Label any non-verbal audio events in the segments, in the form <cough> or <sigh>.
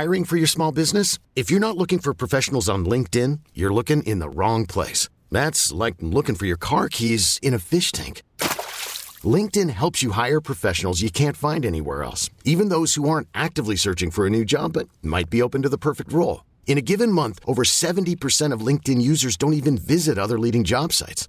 Hiring for your small business? If you're not looking for professionals on LinkedIn, you're looking in the wrong place. That's like looking for your car keys in a fish tank. LinkedIn helps you hire professionals you can't find anywhere else, even those who aren't actively searching for a new job but might be open to the perfect role. In a given month, over 70% of LinkedIn users don't even visit other leading job sites.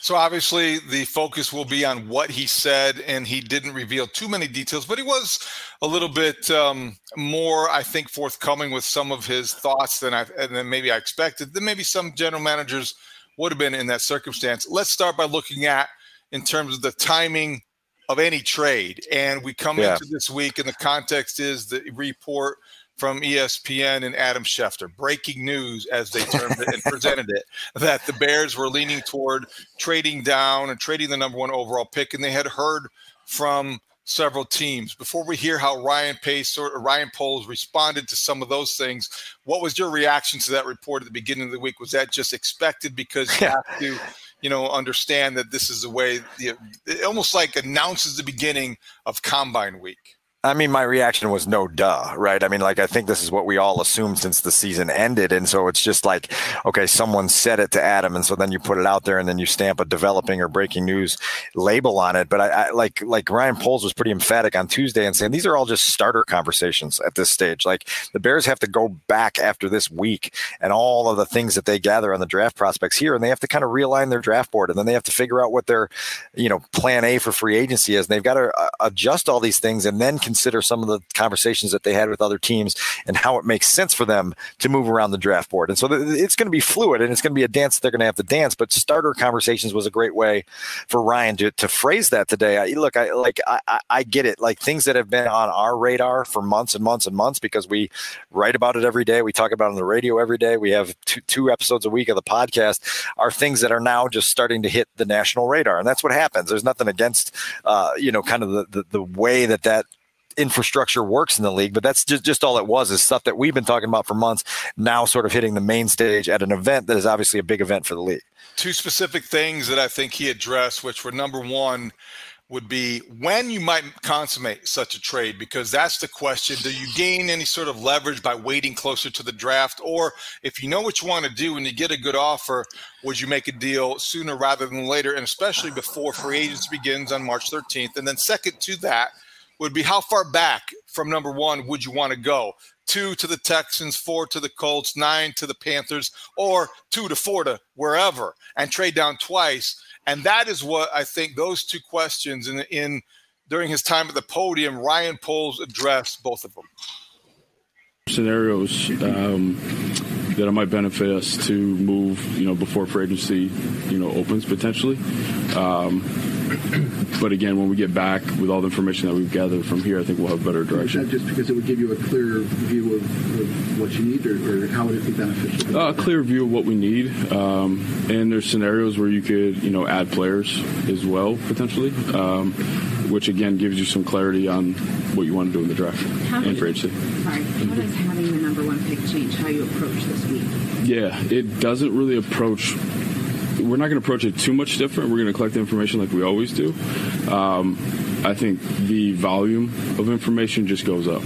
So, obviously, the focus will be on what he said, and he didn't reveal too many details, but he was a little bit um, more, I think, forthcoming with some of his thoughts than I than maybe I expected. Than maybe some general managers would have been in that circumstance. Let's start by looking at in terms of the timing of any trade, and we come yeah. into this week, and the context is the report from ESPN and Adam Schefter. Breaking news, as they termed it and presented it, that the Bears were leaning toward trading down and trading the number one overall pick, and they had heard from several teams. Before we hear how Ryan Pace or Ryan Poles responded to some of those things, what was your reaction to that report at the beginning of the week? Was that just expected because you have to, you know, understand that this is the way the, it almost like announces the beginning of Combine Week? I mean, my reaction was no duh, right? I mean, like, I think this is what we all assumed since the season ended. And so it's just like, okay, someone said it to Adam. And so then you put it out there and then you stamp a developing or breaking news label on it. But I, I like, like Ryan Poles was pretty emphatic on Tuesday and saying these are all just starter conversations at this stage. Like, the Bears have to go back after this week and all of the things that they gather on the draft prospects here. And they have to kind of realign their draft board. And then they have to figure out what their, you know, plan A for free agency is. And they've got to uh, adjust all these things and then consider some of the conversations that they had with other teams and how it makes sense for them to move around the draft board. And so it's going to be fluid and it's going to be a dance they're going to have to dance. But starter conversations was a great way for Ryan to, to phrase that today. I, look, I like I, I get it. Like things that have been on our radar for months and months and months because we write about it every day. We talk about it on the radio every day. We have two, two episodes a week of the podcast are things that are now just starting to hit the national radar. And that's what happens. There's nothing against, uh, you know, kind of the, the, the way that that infrastructure works in the league, but that's just, just all it was is stuff that we've been talking about for months, now sort of hitting the main stage at an event that is obviously a big event for the league. Two specific things that I think he addressed, which were number one, would be when you might consummate such a trade because that's the question. Do you gain any sort of leverage by waiting closer to the draft? Or if you know what you want to do and you get a good offer would you make a deal sooner rather than later and especially before free agency begins on march 13th and then second to that would be how far back from number one would you want to go? Two to the Texans, four to the Colts, nine to the Panthers, or two to four to wherever and trade down twice. And that is what I think those two questions in, in during his time at the podium, Ryan Poles addressed both of them. Scenarios um, that it might benefit us to move, you know, before free agency, you know, opens potentially. Um, but again, when we get back with all the information that we've gathered from here, I think we'll have better direction. just because it would give you a clear view of, of what you need, or, or, how would it be beneficial? Uh, a clear view of what we need, um, and there's scenarios where you could, you know, add players as well potentially, um, which again gives you some clarity on what you want to do in the draft how and free agency. Sorry, how does having the number one pick change how you approach this week? Yeah, it doesn't really approach we're not going to approach it too much different. We're going to collect the information like we always do. Um, I think the volume of information just goes up.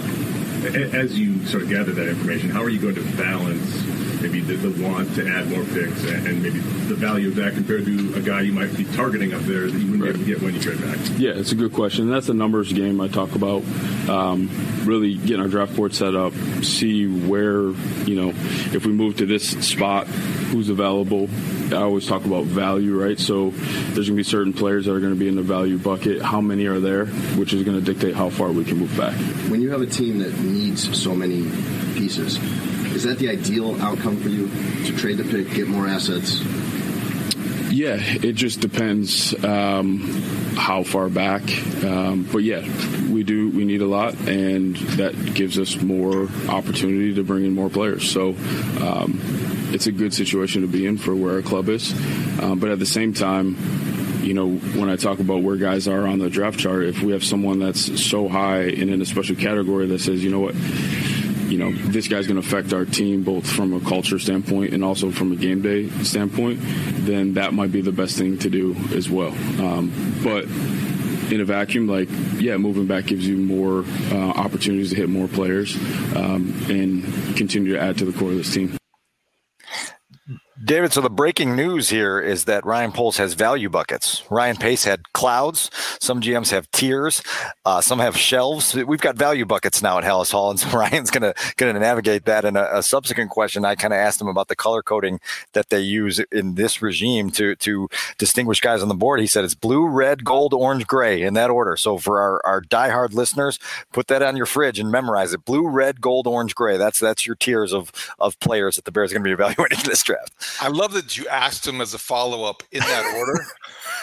As you sort of gather that information, how are you going to balance maybe the, the want to add more picks and, and, maybe the value of that compared to a guy you might be targeting up there that you wouldn't right. be able to get when you trade back? Yeah, it's a good question. That's the numbers game I talk about. Um, really getting our draft board set up, see where, you know, if we move to this spot, who's available. I always talk about value, right? So there's going to be certain players that are going to be in the value bucket. How many are there, which is going to dictate how far we can move back. When you have a team that needs so many pieces, Is that the ideal outcome for you to trade the pick, get more assets? Yeah, it just depends um, how far back. Um, but yeah, we do. We need a lot, and that gives us more opportunity to bring in more players. So um, it's a good situation to be in for where our club is. Um, but at the same time, you know, when I talk about where guys are on the draft chart, if we have someone that's so high and in a special category that says, you know what you know, this guy's going to affect our team both from a culture standpoint and also from a game day standpoint, then that might be the best thing to do as well. Um, but in a vacuum, like, yeah, moving back gives you more uh, opportunities to hit more players um, and continue to add to the core of this team. David, so the breaking news here is that Ryan Poles has value buckets. Ryan Pace had clouds. Some GMs have tiers. Uh, some have shelves. We've got value buckets now at Halas Hall, and so <laughs> Ryan's gonna gonna navigate that. In a, a subsequent question, I kind of asked him about the color coding that they use in this regime to to distinguish guys on the board. He said it's blue, red, gold, orange, gray in that order. So for our our diehard listeners, put that on your fridge and memorize it: blue, red, gold, orange, gray. That's that's your tiers of of players that the Bears are to be <laughs> evaluating in this draft. I love that you asked him as a follow up in that order.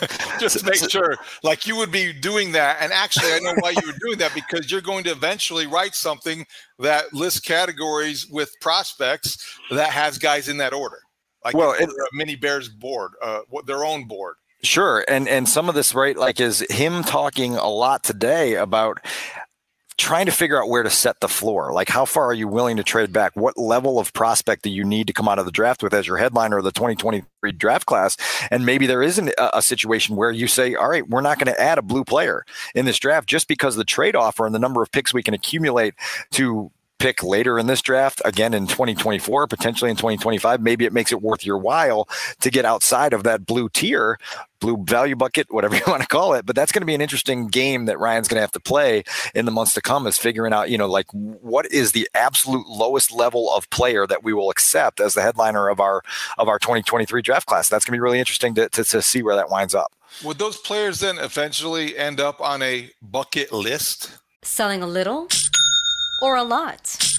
<laughs> Just to make sure, like you would be doing that. And actually, I know why you were doing that because you're going to eventually write something that lists categories with prospects that has guys in that order, like well, it, a mini Bears board, uh, their own board. Sure, and and some of this right, like is him talking a lot today about trying to figure out where to set the floor. Like, how far are you willing to trade back? What level of prospect do you need to come out of the draft with as your headliner of the 2023 draft class? And maybe there isn't a, a situation where you say, all right, we're not going to add a blue player in this draft just because the trade offer and the number of picks we can accumulate to pick later in this draft, again in 2024, potentially in 2025, maybe it makes it worth your while to get outside of that blue tier, blue value bucket, whatever <laughs> you want to call it. But that's going to be an interesting game that Ryan's going to have to play in the months to come is figuring out, you know, like what is the absolute lowest level of player that we will accept as the headliner of our of our 2023 draft class. That's going to be really interesting to, to, to see where that winds up. Would those players then eventually end up on a bucket list? Selling a little or a lot.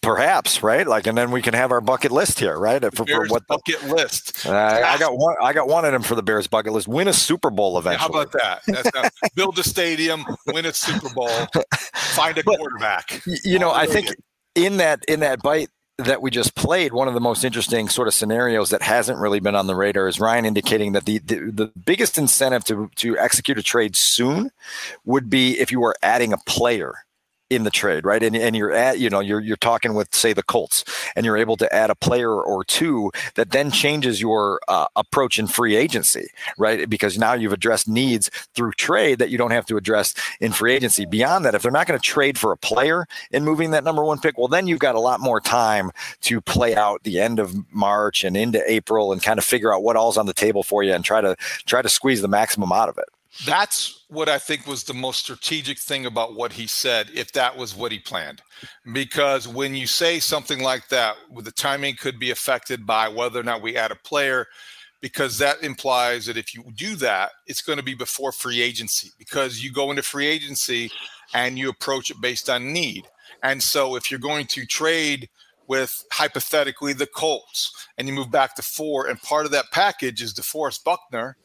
Perhaps right, like, and then we can have our bucket list here, right? For, for what the, bucket list? Uh, I got one. I got one of them for the Bears bucket list. Win a Super Bowl eventually. Yeah, how about that? Not, build a stadium, win a Super Bowl, find a <laughs> but, quarterback. You know, I think in that in that bite that we just played, one of the most interesting sort of scenarios that hasn't really been on the radar is Ryan indicating that the, the, the, biggest incentive to, to execute a trade soon would be if you were adding a player in the trade, right? And, and you're at, you know, you're, you're talking with, say, the Colts, and you're able to add a player or two that then changes your uh, approach in free agency, right? Because now you've addressed needs through trade that you don't have to address in free agency. Beyond that, if they're not going to trade for a player in moving that number one pick, well, then you've got a lot more time to play out the end of March and into April and kind of figure out what all's on the table for you and try to try to squeeze the maximum out of it. That's what I think was the most strategic thing about what he said, if that was what he planned. Because when you say something like that, the timing could be affected by whether or not we add a player, because that implies that if you do that, it's going to be before free agency, because you go into free agency and you approach it based on need. And so if you're going to trade with hypothetically the Colts and you move back to four, and part of that package is DeForest Buckner,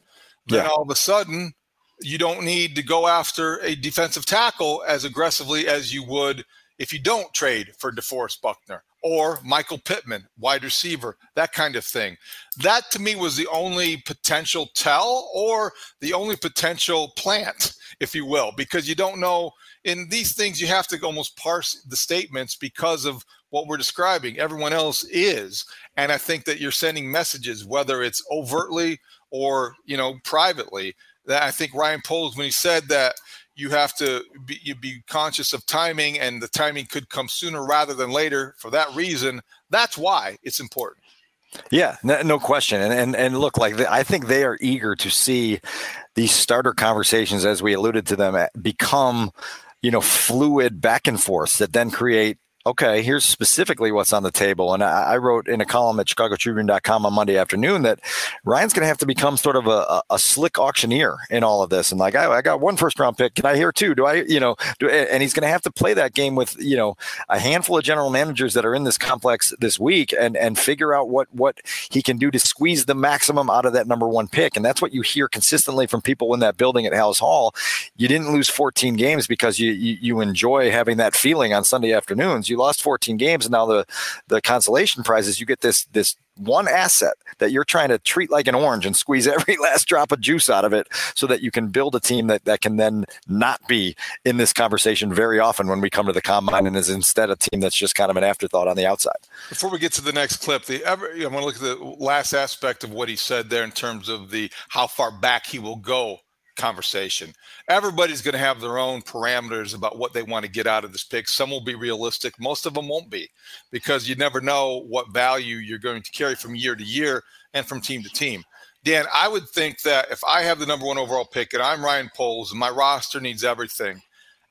then yeah. all of a sudden you don't need to go after a defensive tackle as aggressively as you would if you don't trade for DeForest Buckner or Michael Pittman, wide receiver, that kind of thing. That to me was the only potential tell or the only potential plant, if you will, because you don't know in these things you have to almost parse the statements because of what we're describing. Everyone else is. And I think that you're sending messages, whether it's overtly or, you know, privately that I think Ryan Poles, when he said that you have to be, you be conscious of timing and the timing could come sooner rather than later for that reason, that's why it's important. Yeah, no, no question. And, and and look, like the, I think they are eager to see these starter conversations, as we alluded to them, become you know fluid back and forth that then create okay, here's specifically what's on the table. And I, I wrote in a column at ChicagoTribune.com on Monday afternoon that Ryan's going to have to become sort of a, a, slick auctioneer in all of this. And like, I, I, got one first round pick. Can I hear two? Do I, you know, do, and he's going to have to play that game with, you know, a handful of general managers that are in this complex this week and, and figure out what, what he can do to squeeze the maximum out of that number one pick. And that's what you hear consistently from people in that building at Halas Hall. You didn't lose 14 games because you, you, you enjoy having that feeling on Sunday afternoons you lost 14 games, and now the the consolation prize is you get this this one asset that you're trying to treat like an orange and squeeze <laughs> every last drop of juice out of it so that you can build a team that, that can then not be in this conversation very often when we come to the combine and is instead a team that's just kind of an afterthought on the outside. Before we get to the next clip, the ever, I want to look at the last aspect of what he said there in terms of the how far back he will go conversation. Everybody's going to have their own parameters about what they want to get out of this pick. Some will be realistic, most of them won't be because you never know what value you're going to carry from year to year and from team to team. Dan, I would think that if I have the number one overall pick and I'm Ryan Poles and my roster needs everything,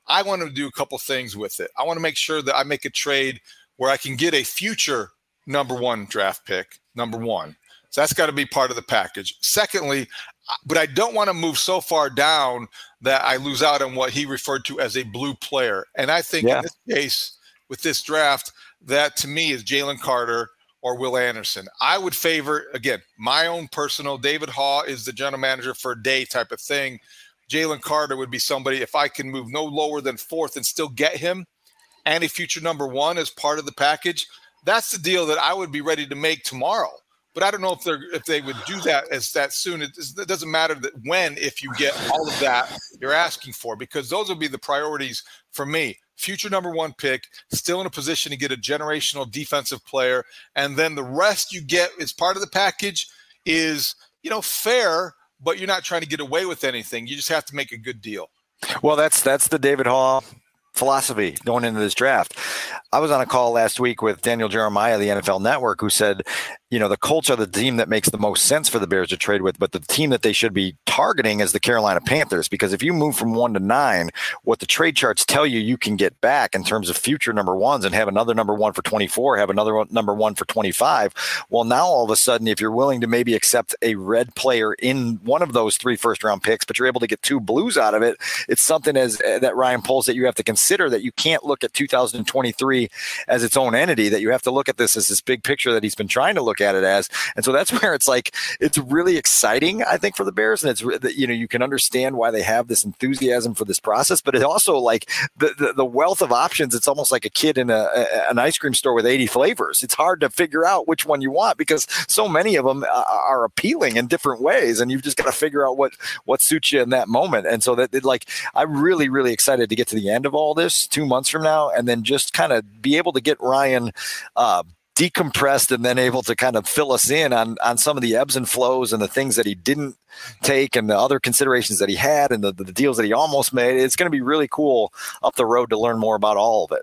I want to do a couple things with it. I want to make sure that I make a trade where I can get a future number one draft pick, number one. So that's got to be part of the package. Secondly, but I don't want to move so far down that I lose out on what he referred to as a blue player. And I think yeah. in this case, with this draft, that to me is Jalen Carter or Will Anderson. I would favor, again, my own personal David Haugh is the general manager for a day type of thing. Jalen Carter would be somebody, if I can move no lower than fourth and still get him and a future number one as part of the package, that's the deal that I would be ready to make tomorrow. But I don't know if they're if they would do that as that soon. It, it doesn't matter that when if you get all of that you're asking for because those will be the priorities for me. Future number one pick, still in a position to get a generational defensive player, and then the rest you get as part of the package is you know fair, but you're not trying to get away with anything. You just have to make a good deal. Well, that's that's the David Haugh philosophy going into this draft. I was on a call last week with Daniel Jeremiah, the NFL Network, who said you know, the Colts are the team that makes the most sense for the Bears to trade with, but the team that they should be targeting is the Carolina Panthers. Because if you move from one to nine, what the trade charts tell you you can get back in terms of future number ones and have another number one for 24, have another one, number one for 25. Well, now all of a sudden, if you're willing to maybe accept a red player in one of those three first round picks, but you're able to get two blues out of it, it's something as uh, that Ryan Poles that you have to consider that you can't look at 2023 as its own entity, that you have to look at this as this big picture that he's been trying to look at it as. And so that's <laughs> where it's like it's really exciting, I think, for the Bears, and it's you know you can understand why they have this enthusiasm for this process, but it also like the, the, the wealth of options. It's almost like a kid in a, a, an ice cream store with 80 flavors. It's hard to figure out which one you want because so many of them are appealing in different ways, and you've just got to figure out what what suits you in that moment. And so that like I'm really really excited to get to the end of all this two months from now, and then just kind of be able to get Ryan. Uh, decompressed and then able to kind of fill us in on on some of the ebbs and flows and the things that he didn't take and the other considerations that he had and the, the deals that he almost made. It's going to be really cool up the road to learn more about all of it.